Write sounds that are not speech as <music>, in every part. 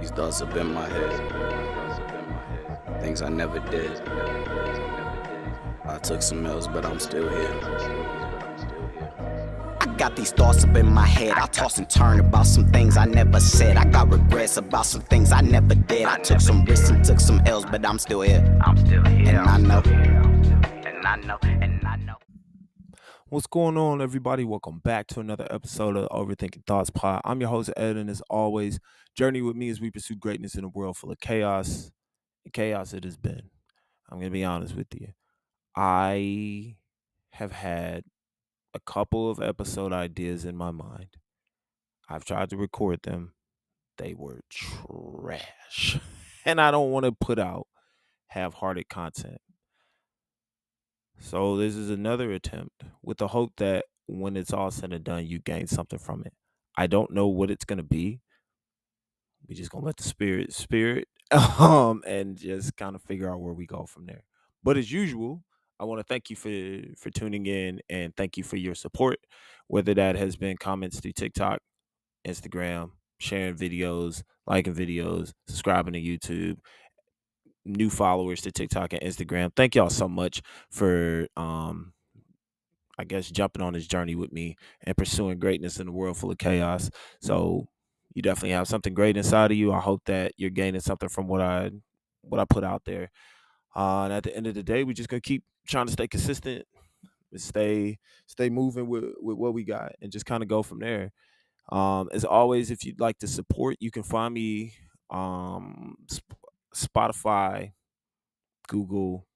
These thoughts up in my head. Things I never did. I took some L's, but I'm still here. I got these thoughts up in my head. I toss and turn about some things I never said. I got regrets about some things I never did. I took some risks and took some L's, but I'm still here. I'm still here. And I know. And I know. And I know. What's going on, everybody? Welcome back to another episode of Overthinking Thoughts Pod. I'm your host, Ed, and as always, journey with me as we pursue greatness in a world full of chaos. Chaos it has been. I'm going to be honest with you. I have had a couple of episode ideas in my mind. I've tried to record them. They were trash. <laughs> and I don't want to put out half hearted content. So this is another attempt with the hope that when it's all said and done, you gain something from it. I don't know what it's gonna be. We just gonna let the spirit spirit <laughs> um and just kind of figure out where we go from there. But as usual, I want to thank you for for tuning in and thank you for your support, whether that has been comments through TikTok, Instagram, sharing videos, liking videos, subscribing to YouTube, new followers to TikTok and Instagram. Thank y'all so much for um I guess jumping on this journey with me and pursuing greatness in a world full of chaos. So you definitely have something great inside of you. I hope that you're gaining something from what I what I put out there. Uh, and at the end of the day, we're just gonna keep trying to stay consistent, stay stay moving with with what we got, and just kind of go from there. Um, as always, if you'd like to support, you can find me um, Spotify, Google,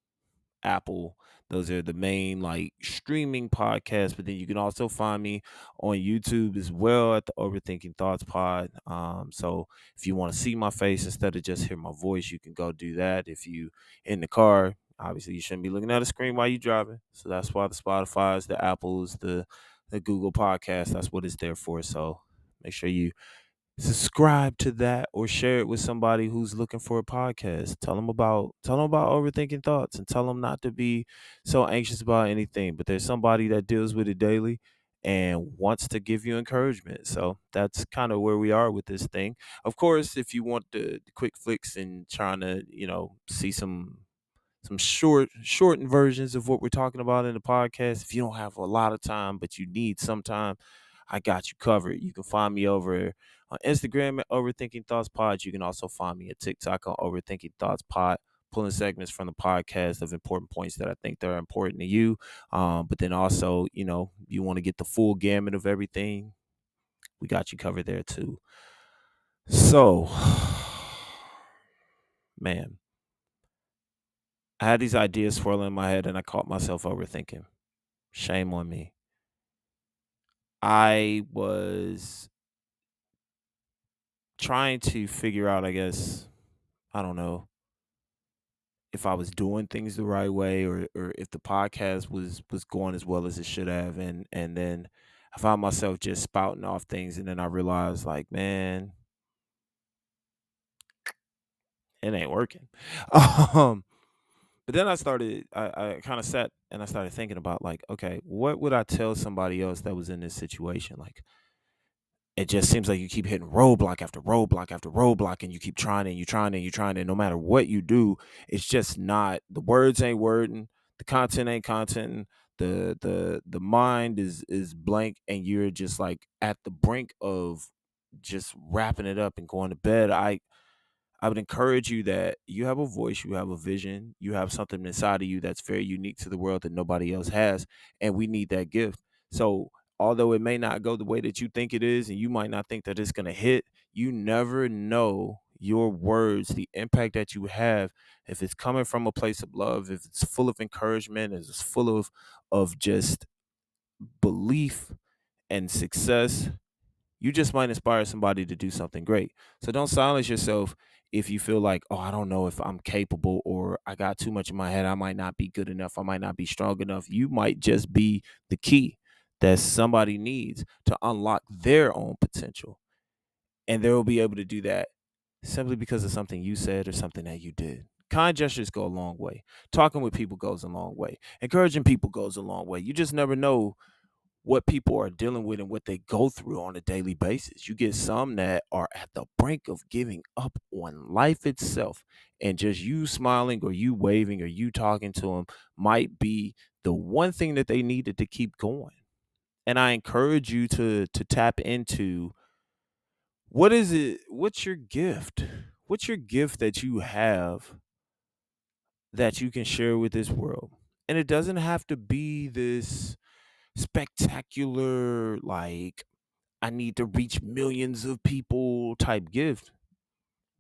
Apple. Those are the main like streaming podcasts. But then you can also find me on YouTube as well at the Overthinking Thoughts Pod. Um, so if you want to see my face instead of just hear my voice, you can go do that. If you in the car, obviously you shouldn't be looking at a screen while you're driving. So that's why the Spotify's, the Apples, the the Google Podcast. That's what it's there for. So make sure you subscribe to that or share it with somebody who's looking for a podcast. Tell them about tell them about overthinking thoughts and tell them not to be so anxious about anything but there's somebody that deals with it daily and wants to give you encouragement. So that's kind of where we are with this thing. Of course if you want the quick flicks and trying to you know see some some short shortened versions of what we're talking about in the podcast if you don't have a lot of time but you need some time I got you covered. You can find me over on Instagram at Overthinking Thoughts Pod. You can also find me at TikTok on Overthinking Thoughts Pod, pulling segments from the podcast of important points that I think that are important to you. Um, but then also, you know, you want to get the full gamut of everything. We got you covered there too. So, <sighs> man, I had these ideas swirling in my head and I caught myself overthinking. Shame on me. I was trying to figure out, I guess, I don't know, if I was doing things the right way or or if the podcast was was going as well as it should have and and then I found myself just spouting off things and then I realized like, man, it ain't working. <laughs> Um but then I started, I, I kind of sat and I started thinking about, like, okay, what would I tell somebody else that was in this situation? Like, it just seems like you keep hitting roadblock after roadblock after roadblock, and you keep trying and you trying and you trying, and no matter what you do, it's just not the words ain't wording, the content ain't content, the the the mind is is blank, and you're just like at the brink of just wrapping it up and going to bed. I I would encourage you that you have a voice, you have a vision, you have something inside of you that's very unique to the world that nobody else has, and we need that gift. So, although it may not go the way that you think it is, and you might not think that it's going to hit, you never know your words, the impact that you have, if it's coming from a place of love, if it's full of encouragement, if it's full of of just belief and success, you just might inspire somebody to do something great. So don't silence yourself if you feel like, oh, I don't know if I'm capable or I got too much in my head, I might not be good enough, I might not be strong enough. You might just be the key that somebody needs to unlock their own potential. And they will be able to do that simply because of something you said or something that you did. Kind gestures go a long way. Talking with people goes a long way. Encouraging people goes a long way. You just never know what people are dealing with and what they go through on a daily basis. You get some that are at the brink of giving up on life itself, and just you smiling or you waving or you talking to them might be the one thing that they needed to keep going. And I encourage you to to tap into what is it? What's your gift? What's your gift that you have that you can share with this world? And it doesn't have to be this spectacular, like, I need to reach millions of people type gift.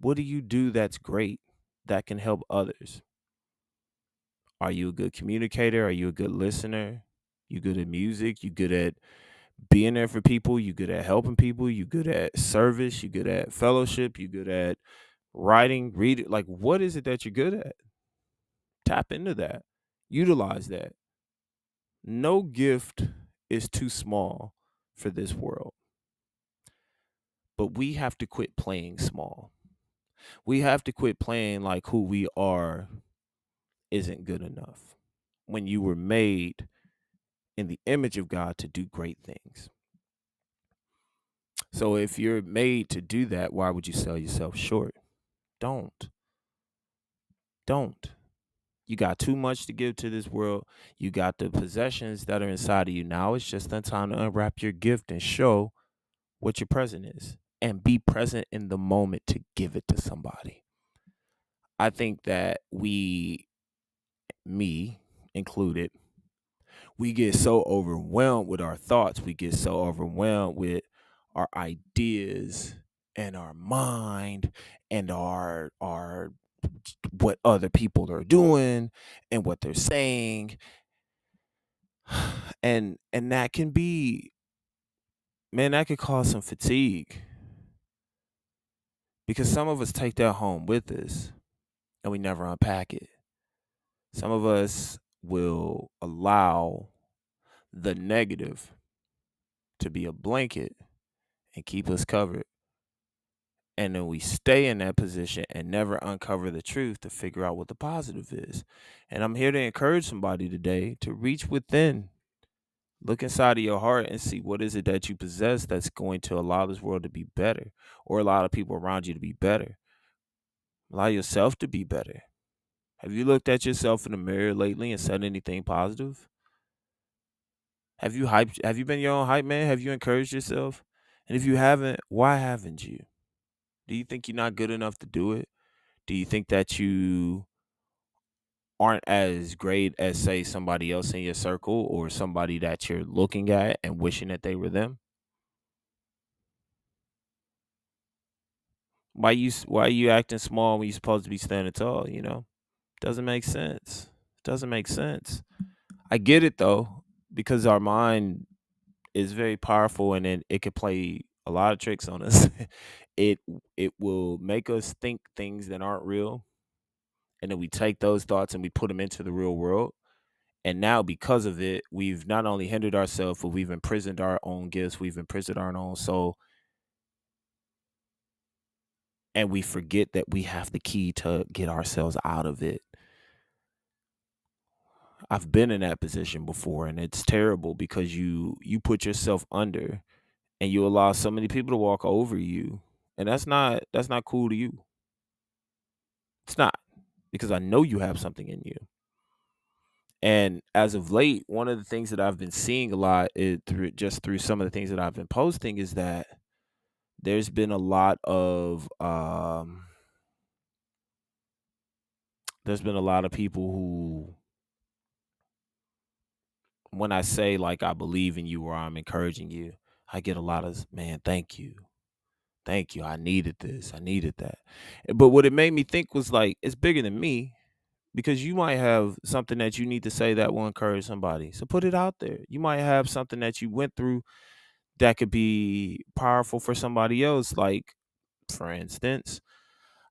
What do you do that's great that can help others? Are you a good communicator? Are you a good listener? You good at music? You good at being there for people? You good at helping people? You good at service? You good at fellowship? You good at writing, reading? Like, what is it that you're good at? Tap into that. Utilize that. No gift is too small for this world. But we have to quit playing small. We have to quit playing like who we are isn't good enough. When you were made in the image of God to do great things. So if you're made to do that, why would you sell yourself short? Don't. Don't. You got too much to give to this world. You got the possessions that are inside of you. Now it's just the time to unwrap your gift and show what your present is and be present in the moment to give it to somebody. I think that we, me included, we get so overwhelmed with our thoughts. We get so overwhelmed with our ideas and our mind and our our what other people are doing and what they're saying <sighs> and and that can be man that could cause some fatigue because some of us take that home with us and we never unpack it some of us will allow the negative to be a blanket and keep us covered and then we stay in that position and never uncover the truth to figure out what the positive is. And I'm here to encourage somebody today to reach within, look inside of your heart and see what is it that you possess that's going to allow this world to be better or allow the people around you to be better. Allow yourself to be better. Have you looked at yourself in the mirror lately and said anything positive? Have you hyped have you been your own hype man? Have you encouraged yourself? And if you haven't, why haven't you? Do you think you're not good enough to do it? Do you think that you aren't as great as say somebody else in your circle or somebody that you're looking at and wishing that they were them? Why you why are you acting small when you're supposed to be standing tall, you know? Doesn't make sense. Doesn't make sense. I get it though, because our mind is very powerful and then it can play a lot of tricks on us. <laughs> it it will make us think things that aren't real and then we take those thoughts and we put them into the real world and now because of it we've not only hindered ourselves but we've imprisoned our own gifts we've imprisoned our own soul and we forget that we have the key to get ourselves out of it. I've been in that position before and it's terrible because you you put yourself under and you allow so many people to walk over you and that's not that's not cool to you. It's not because i know you have something in you. And as of late one of the things that i've been seeing a lot is through just through some of the things that i've been posting is that there's been a lot of um there's been a lot of people who when i say like i believe in you or i'm encouraging you i get a lot of man thank you Thank you. I needed this. I needed that. Eh, but what it made me think was like, it's bigger than me because you might have something that you need to say that will encourage somebody. So put it out there. You might have something that you went through that could be powerful for somebody else. Like, for instance,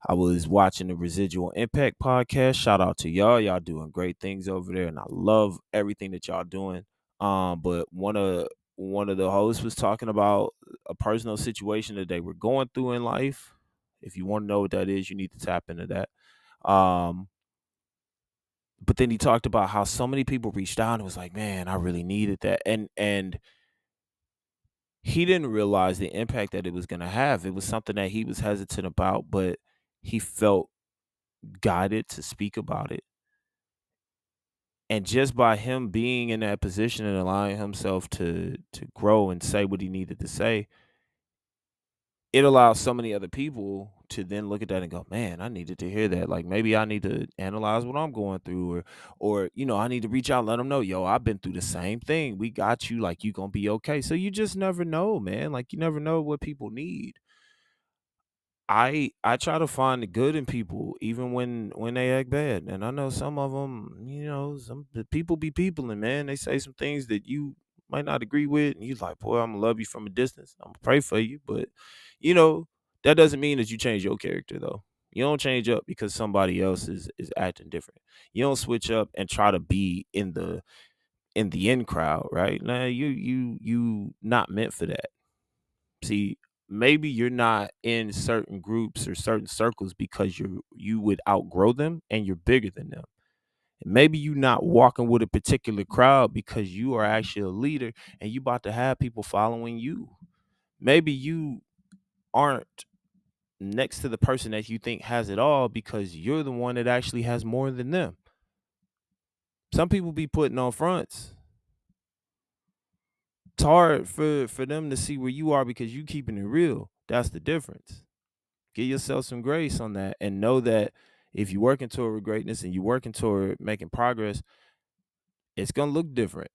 I was watching the Residual Impact podcast. Shout out to y'all. Y'all doing great things over there. And I love everything that y'all doing. Um, but one of one of the hosts was talking about a personal situation that they were going through in life. If you want to know what that is, you need to tap into that. Um, but then he talked about how so many people reached out and was like, "Man, I really needed that," and and he didn't realize the impact that it was going to have. It was something that he was hesitant about, but he felt guided to speak about it. And just by him being in that position and allowing himself to to grow and say what he needed to say, it allows so many other people to then look at that and go, "Man, I needed to hear that. Like maybe I need to analyze what I'm going through, or, or you know, I need to reach out, let them know, yo, I've been through the same thing. We got you. Like you gonna be okay. So you just never know, man. Like you never know what people need. I I try to find the good in people, even when when they act bad. And I know some of them, you know, some the people be people, and man, they say some things that you might not agree with, and you like, boy, I'm gonna love you from a distance. I'm gonna pray for you, but you know, that doesn't mean that you change your character though. You don't change up because somebody else is is acting different. You don't switch up and try to be in the in the in crowd, right? Now you you you not meant for that. See, maybe you're not in certain groups or certain circles because you you would outgrow them and you're bigger than them. Maybe you're not walking with a particular crowd because you are actually a leader and you about to have people following you. Maybe you aren't next to the person that you think has it all because you're the one that actually has more than them. Some people be putting on fronts. It's hard for for them to see where you are because you keeping it real. That's the difference. Give yourself some grace on that and know that if you're working toward greatness and you're working toward making progress, it's gonna look different.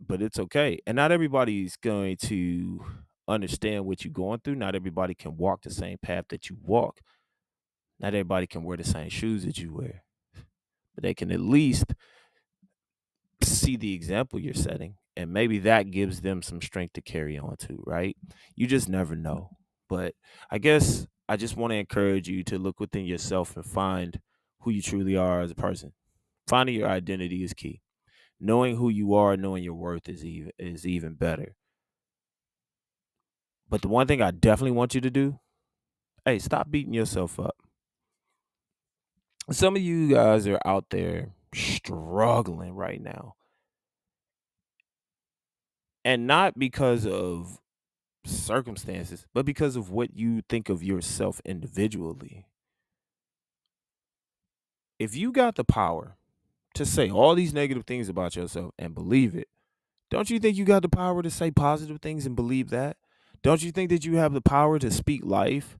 But it's okay. And not everybody's going to understand what you're going through. Not everybody can walk the same path that you walk. Not everybody can wear the same shoes that you wear. But they can at least see the example you're setting. And maybe that gives them some strength to carry on to, right? You just never know. But I guess I just want to encourage you to look within yourself and find who you truly are as a person. Finding your identity is key. Knowing who you are, knowing your worth is even is even better. But the one thing I definitely want you to do, hey, stop beating yourself up. Some of you guys are out there struggling right now. And not because of circumstances, but because of what you think of yourself individually. If you got the power to say all these negative things about yourself and believe it, don't you think you got the power to say positive things and believe that? Don't you think that you have the power to speak life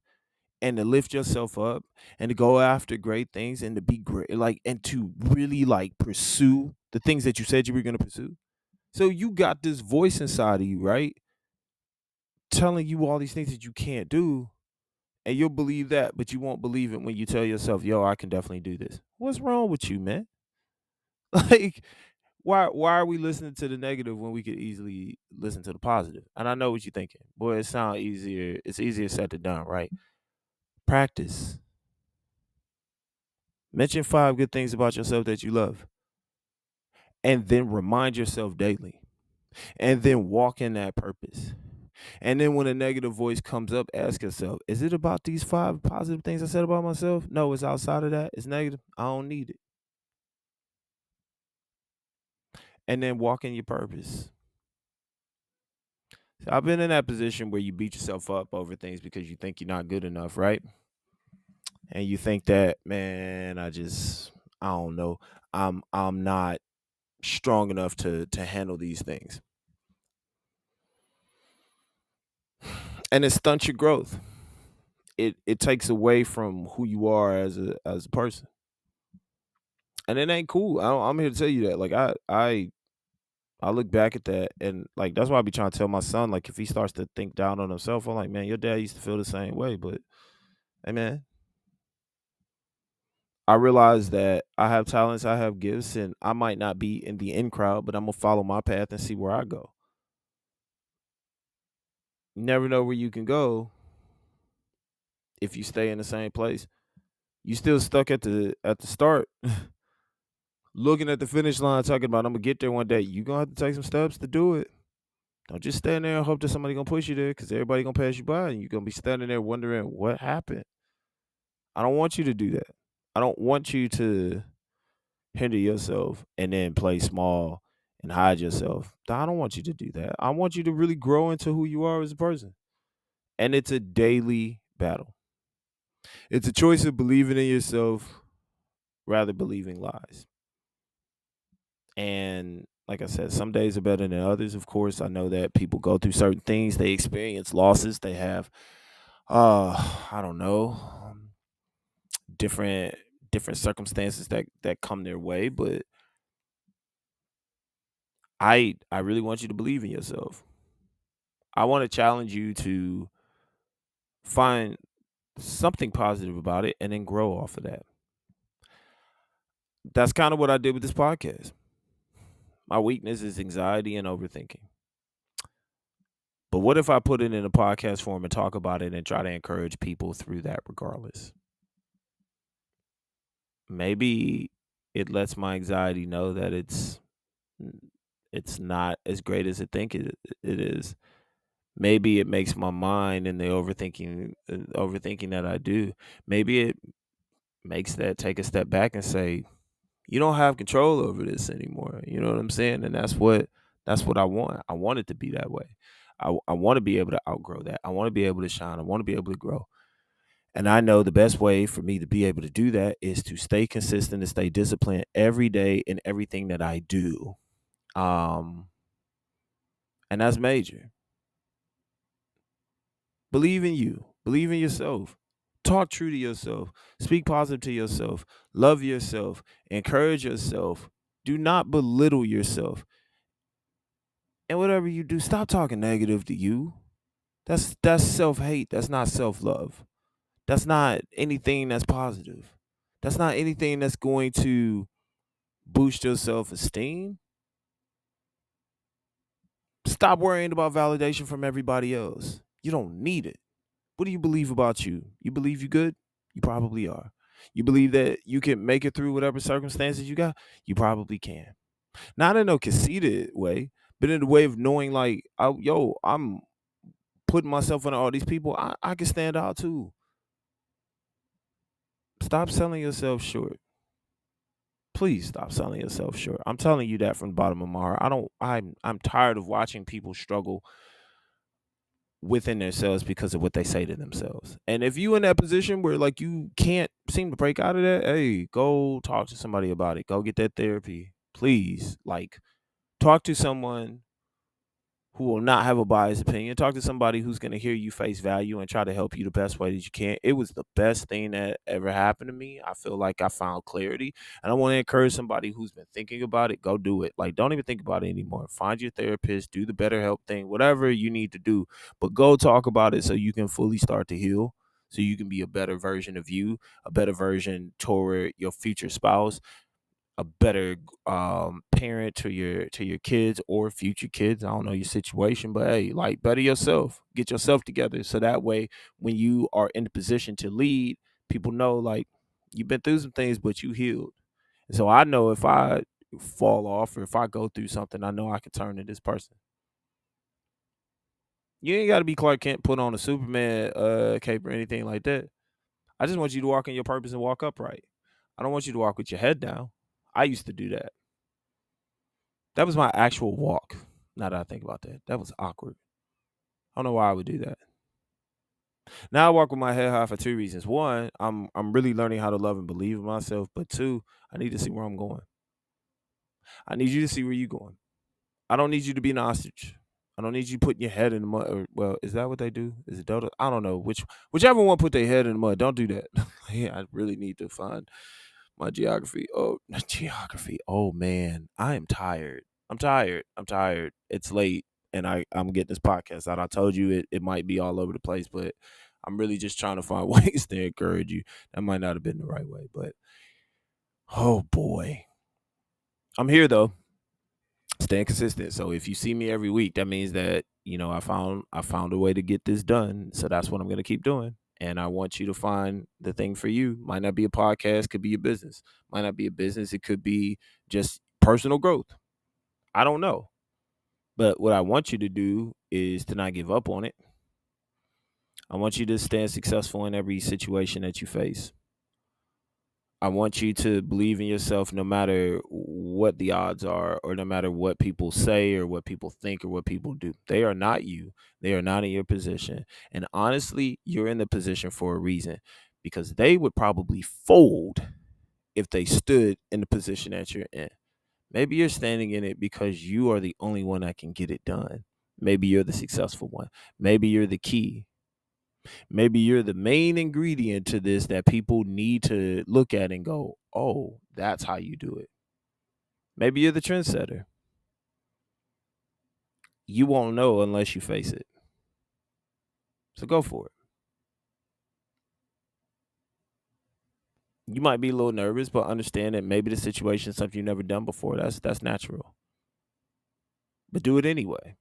and to lift yourself up and to go after great things and to be great like and to really like pursue the things that you said you were going to pursue? So you got this voice inside of you, right? Telling you all these things that you can't do. And you'll believe that, but you won't believe it when you tell yourself, yo, I can definitely do this. What's wrong with you, man? <laughs> Like, why why are we listening to the negative when we could easily listen to the positive? And I know what you're thinking. Boy, it sounds easier. It's easier said than done, right? Practice. Mention five good things about yourself that you love. And then remind yourself daily. And then walk in that purpose. And then when a negative voice comes up, ask yourself, is it about these five positive things I said about myself? No, it's outside of that. It's negative. I don't need it. And then walk in your purpose. So I've been in that position where you beat yourself up over things because you think you're not good enough, right? And you think that, man, I just I don't know. I'm I'm not strong enough to to handle these things. <sighs> And it stunts your growth. It it takes away from who you are as a as a person. And it ain't cool. I, I'm here to tell you that. Like I I I look back at that and like that's why I be trying to tell my son like if he starts to think down on himself, I'm like, man, your dad used to feel the same way, but hey man, I realize that I have talents, I have gifts, and I might not be in the in crowd, but I'm gonna follow my path and see where I go. You never know where you can go if you stay in the same place. You still stuck at the at the start, <laughs> looking at the finish line, talking about I'm gonna get there one day. You gonna have to take some steps to do it. Don't just stand there and hope that somebody gonna push you there, because everybody gonna pass you by, and you're gonna be standing there wondering what happened. I don't want you to do that. I don't want you to hinder yourself and then play small and hide yourself. I don't want you to do that. I want you to really grow into who you are as a person. And it's a daily battle. It's a choice of believing in yourself rather believing lies. And like I said, some days are better than others. Of course, I know that people go through certain things, they experience losses, they have uh I don't know, um, different different circumstances that that come their way, but I I really want you to believe in yourself. I want to challenge you to find something positive about it and then grow off of that. That's kind of what I did with this podcast. My weakness is anxiety and overthinking. But what if I put it in a podcast form and talk about it and try to encourage people through that regardless? Maybe it lets my anxiety know that it's it's not as great as I think it, it is. Maybe it makes my mind and the overthinking uh, overthinking that I do. Maybe it makes that take a step back and say, you don't have control over this anymore. You know what I'm saying? And that's what that's what I want. I want it to be that way. I, I want to be able to outgrow that. I want to be able to shine. I want to be able to grow. And I know the best way for me to be able to do that is to stay consistent and stay disciplined every day in everything that I do. Um, and that's major. Believe in you. Believe in yourself. Talk true to yourself. Speak positive to yourself. Love yourself. Encourage yourself. Do not belittle yourself. And whatever you do, stop talking negative to you. That's that's self-hate. That's not self-love. That's not anything that's positive. That's not anything that's going to boost your self-esteem. Stop worrying about validation from everybody else. You don't need it. What do you believe about you? You believe you good? You probably are. You believe that you can make it through whatever circumstances you got? You probably can. Not in a conceited way, but in the way of knowing, like, I, yo, I'm putting myself in all these people. I, I can stand out too. Stop selling yourself short. Please stop selling yourself short. I'm telling you that from the bottom of my heart. I don't. I'm. I'm tired of watching people struggle within themselves because of what they say to themselves. And if you in that position where like you can't seem to break out of that, hey, go talk to somebody about it. Go get that therapy. Please. Like talk to someone who will not have a biased opinion. Talk to somebody who's going to hear you face value and try to help you the best way that you can. It was the best thing that ever happened to me. I feel like I found clarity. And I want to encourage somebody who's been thinking about it, go do it. Like, don't even think about it anymore. Find your therapist, do the BetterHelp thing, whatever you need to do. But go talk about it so you can fully start to heal. So you can be a better version of you, a better version toward your future spouse, a better um, parent to your to your kids or future kids. I don't know your situation, but hey, like better yourself. Get yourself together so that way when you are in the position to lead, people know like you've been through some things, but you healed. And so I know if I fall off or if I go through something, I know I can turn to this person. You ain't got to be Clark Kent, put on a Superman uh, cape or anything like that. I just want you to walk in your purpose and walk upright. I don't want you to walk with your head down. I used to do that. That was my actual walk. Now that I think about that, that was awkward. I don't know why I would do that. Now I walk with my head high for two reasons. One, I'm I'm really learning how to love and believe in myself. But two, I need to see where I'm going. I need you to see where you're going. I don't need you to be an ostrich. I don't need you putting your head in the mud. Or, well, is that what they do? Is it Delta? I don't know. Which whichever one put their head in the mud. Don't do that. <laughs> yeah, I really need to find my geography. Oh, <laughs> geography. Oh man, I am tired. I'm tired. I'm tired. It's late, and I I'm getting this podcast out. I told you it it might be all over the place, but I'm really just trying to find <laughs> ways to encourage you. That might not have been the right way, but oh boy, I'm here though. Staying consistent. So if you see me every week, that means that you know I found I found a way to get this done. So that's what I'm gonna keep doing and I want you to find the thing for you. Might not be a podcast, could be a business. Might not be a business, it could be just personal growth. I don't know. But what I want you to do is to not give up on it. I want you to stand successful in every situation that you face. I want you to believe in yourself no matter what the odds are, or no matter what people say, or what people think, or what people do. They are not you. They are not in your position. And honestly, you're in the position for a reason because they would probably fold if they stood in the position that you're in. Maybe you're standing in it because you are the only one that can get it done. Maybe you're the successful one. Maybe you're the key. Maybe you're the main ingredient to this that people need to look at and go, oh, that's how you do it. Maybe you're the trendsetter. You won't know unless you face it. So go for it. You might be a little nervous, but understand that maybe the situation is something you've never done before. That's that's natural. But do it anyway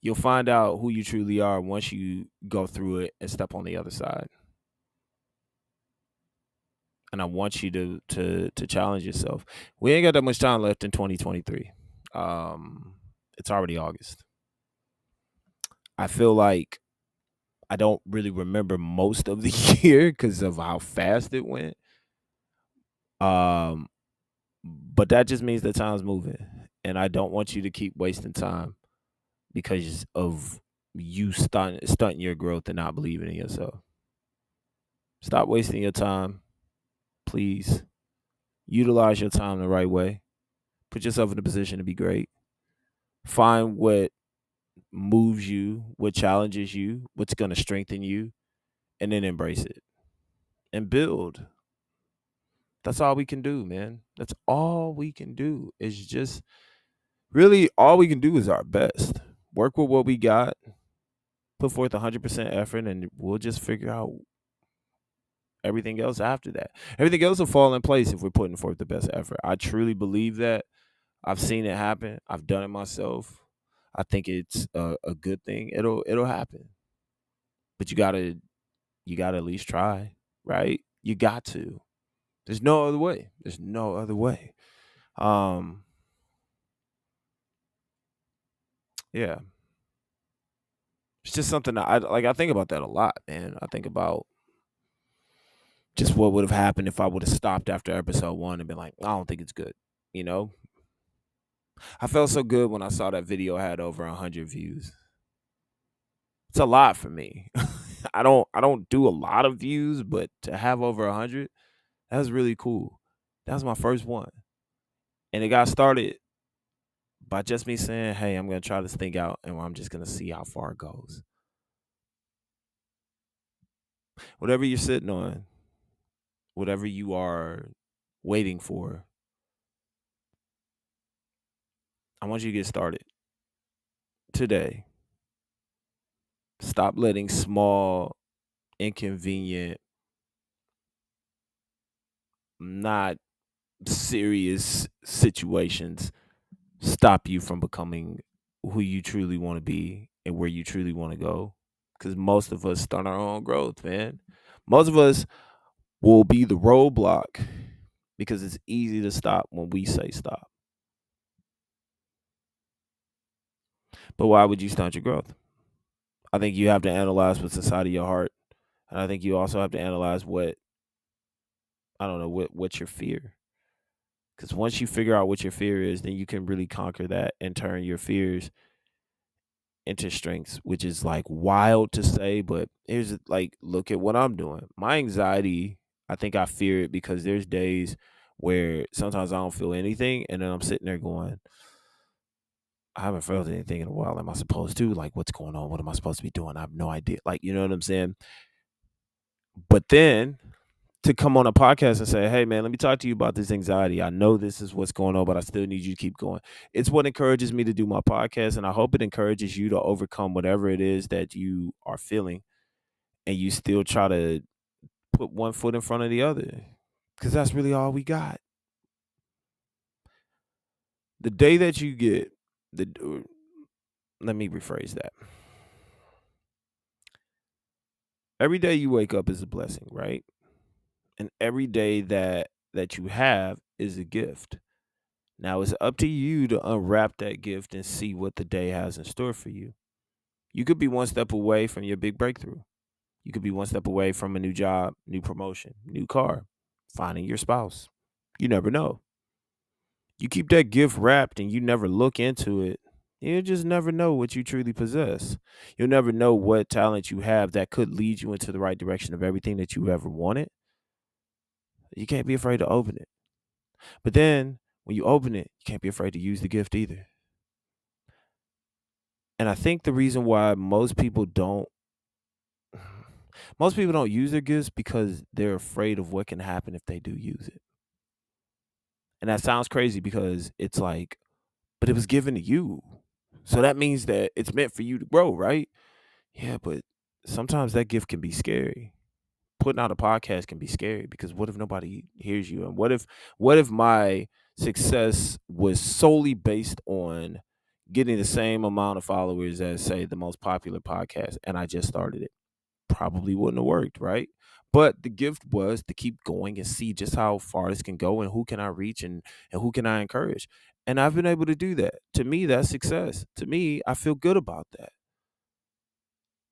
you'll find out who you truly are once you go through it and step on the other side. And I want you to to to challenge yourself. We ain't got that much time left in 2023. Um, it's already August. I feel like I don't really remember most of the <laughs> year because of how fast it went. Um, but that just means the time's moving, and I don't want you to keep wasting time because of you stunt, stunting your growth and not believing in yourself. Stop wasting your time. Please utilize your time the right way. Put yourself in a position to be great. Find what moves you, what challenges you, what's going to strengthen you, and then embrace it and build. That's all we can do, man. That's all we can do is just really all we can do is our best work with what we got, put forth 100% effort, and we'll just figure out everything else after that. Everything else will fall in place if we're putting forth the best effort. I truly believe that. I've seen it happen. I've done it myself. I think it's a, a good thing. It'll it'll happen. But you gotta you gotta at least try, right? You got to. There's no other way. There's no other way. Um Yeah. It's just something that I like I think about that a lot, man. I think about just what would have happened if I would have stopped after episode one and been like, I don't think it's good. You know? I felt so good when I saw that video had over a hundred views. It's a lot for me. <laughs> I don't I don't do a lot of views, but to have over a hundred, that's really cool. That was my first one. And it got started by just me saying, hey, I'm going to try this thing out and I'm just going to see how far it goes. Whatever you're sitting on, whatever you are waiting for, I want you to get started today. Stop letting small, inconvenient, not serious situations stop you from becoming who you truly want to be and where you truly want to go. Because most of us stunt our own growth, man. Most of us will be the roadblock because it's easy to stop when we say stop. But why would you stunt your growth? I think you have to analyze what's inside of your heart. And I think you also have to analyze what I don't know, what what's your fear. Because once you figure out what your fear is, then you can really conquer that and turn your fears into strengths, which is like wild to say, but here's like, look at what I'm doing. My anxiety, I think I fear it because there's days where sometimes I don't feel anything, and then I'm sitting there going, I haven't felt anything in a while. Am I supposed to? Like, what's going on? What am I supposed to be doing? I have no idea. Like, you know what I'm saying? But then to come on a podcast and say, "Hey, man, let me talk to you about this anxiety. I know this is what's going on, but I still need you to keep going." It's what encourages me to do my podcast, and I hope it encourages you to overcome whatever it is that you are feeling, and you still try to put one foot in front of the other, because that's really all we got. The day that you get the, let me rephrase that. Every day you wake up is a blessing, right? And every day that that you have is a gift. Now it's up to you to unwrap that gift and see what the day has in store for you. You could be one step away from your big breakthrough. You could be one step away from a new job, new promotion, new car, finding your spouse. You never know. You keep that gift wrapped and you never look into it, you just never know what you truly possess. You'll never know what talent you have that could lead you into the right direction of everything that you ever wanted. You can't be afraid to open it. But then when you open it, you can't be afraid to use the gift either. And I think the reason why most people don't <sighs> most people don't use their gifts because they're afraid of what can happen if they do use it. And that sounds crazy because it's like, but it was given to you. So that means that it's meant for you to grow, right? Yeah, but sometimes that gift can be scary. Putting out a podcast can be scary because what if nobody hears you? And what if what if my success was solely based on getting the same amount of followers as say the most popular podcast and I just started it? Probably wouldn't have worked, right? But the gift was to keep going and see just how far this can go and who can I reach and, and who can I encourage. And I've been able to do that. To me, that's success. To me, I feel good about that.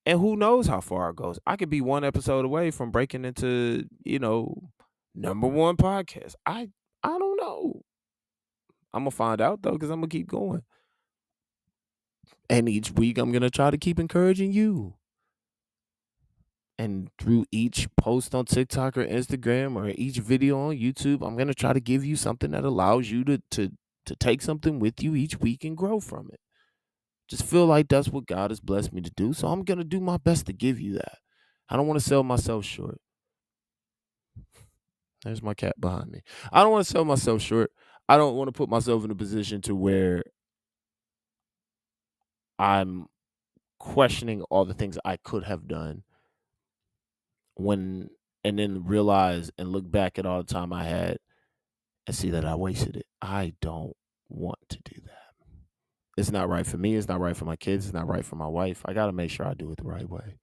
And who knows how far it goes? I could be one episode away from breaking into, you know, number one podcast. I I don't know. I'm gonna find out though, because I'm gonna keep going. And each week I'm gonna try to keep encouraging you and through each post on TikTok or Instagram or each video on YouTube, I'm gonna try to give you something that allows you to to to take something with you each week and grow from it. Just feel like that's what God has blessed me to do. So I'm gonna do my best to give you that. I don't want to sell myself short. There's my cat behind me. I don't want to sell myself short. I don't want to put myself in a position to where I'm questioning all the things I could have done when and then realize and look back at all the time I had and see that I wasted it. I don't want to do that. It's not right for me. It's not right for my kids. It's not right for my wife. I got to make sure I do it the right way.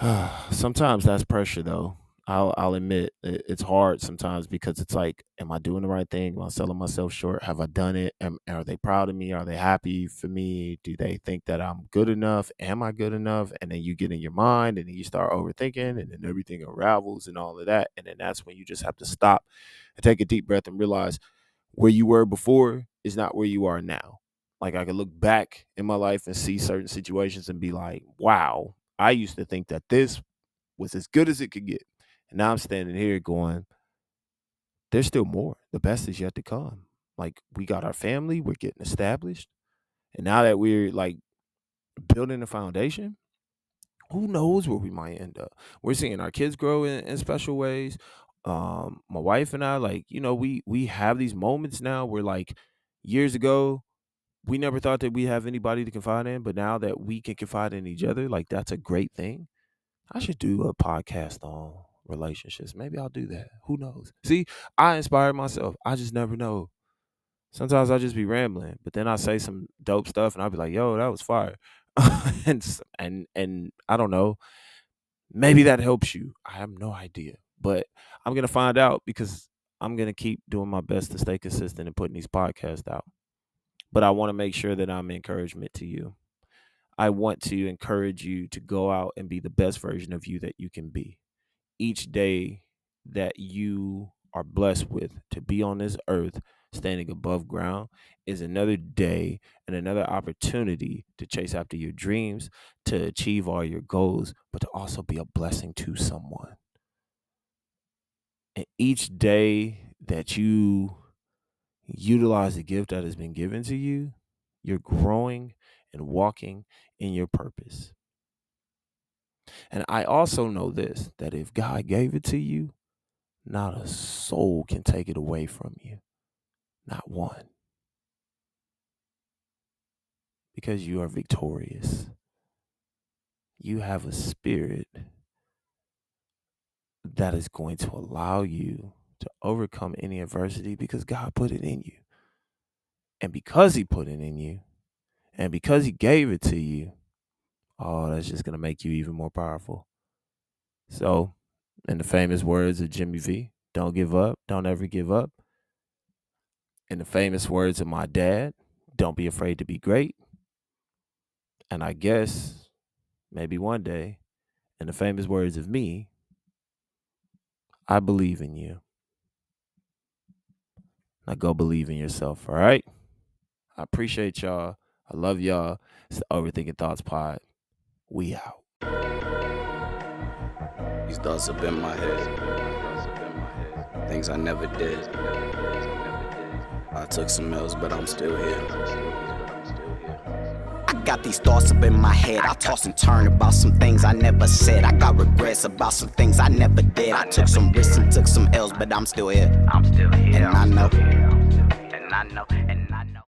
<sighs> Sometimes that's pressure, though. I'll I'll admit it's hard sometimes because it's like, am I doing the right thing? Am I selling myself short? Have I done it? Am, are they proud of me? Are they happy for me? Do they think that I'm good enough? Am I good enough? And then you get in your mind and then you start overthinking and then everything unravels and all of that. And then that's when you just have to stop and take a deep breath and realize where you were before is not where you are now. Like I could look back in my life and see certain situations and be like, wow, I used to think that this was as good as it could get and now I'm standing here going, there's still more. The best is yet to come. Like we got our family, we're getting established. And now that we're like building a foundation, who knows where we might end up? We're seeing our kids grow in, in special ways. Um, my wife and I, like, you know, we we have these moments now where like years ago, we never thought that we have anybody to confide in, but now that we can confide in each other, like that's a great thing. I should do a podcast on relationships. Maybe I'll do that. Who knows? See, I inspire myself. I just never know. Sometimes I just be rambling, but then I say some dope stuff and I'll be like, yo, that was fire. <laughs> and and and I don't know. Maybe that helps you. I have no idea. But I'm gonna find out because I'm gonna keep doing my best to stay consistent and putting these podcasts out. But I want to make sure that I'm encouragement to you. I want to encourage you to go out and be the best version of you that you can be each day that you are blessed with to be on this earth standing above ground is another day and another opportunity to chase after your dreams, to achieve all your goals, but to also be a blessing to someone. And each day that you utilize the gift that has been given to you, you're growing and walking in your purpose. And I also know this that if God gave it to you, not a soul can take it away from you. Not one. Because you are victorious. You have a spirit that is going to allow you to overcome any adversity because God put it in you. And because He put it in you, and because He gave it to you, oh, that's just going to make you even more powerful. So, in the famous words of Jimmy V, don't give up, don't ever give up. In the famous words of my dad, don't be afraid to be great. And I guess maybe one day In the famous words of me, I believe in you. Now go believe in yourself, all right? I appreciate y'all. I love y'all. It's the Overthinking Thoughts Pod. We out. These thoughts up in my head. Things I never did. I took some L's, but I'm still here. I got these thoughts up in my head. I toss and turn about some things I never said. I got regrets about some things I never did. I took some risks and took some L's, but I'm still here. I'm still here. And I know. And I know. And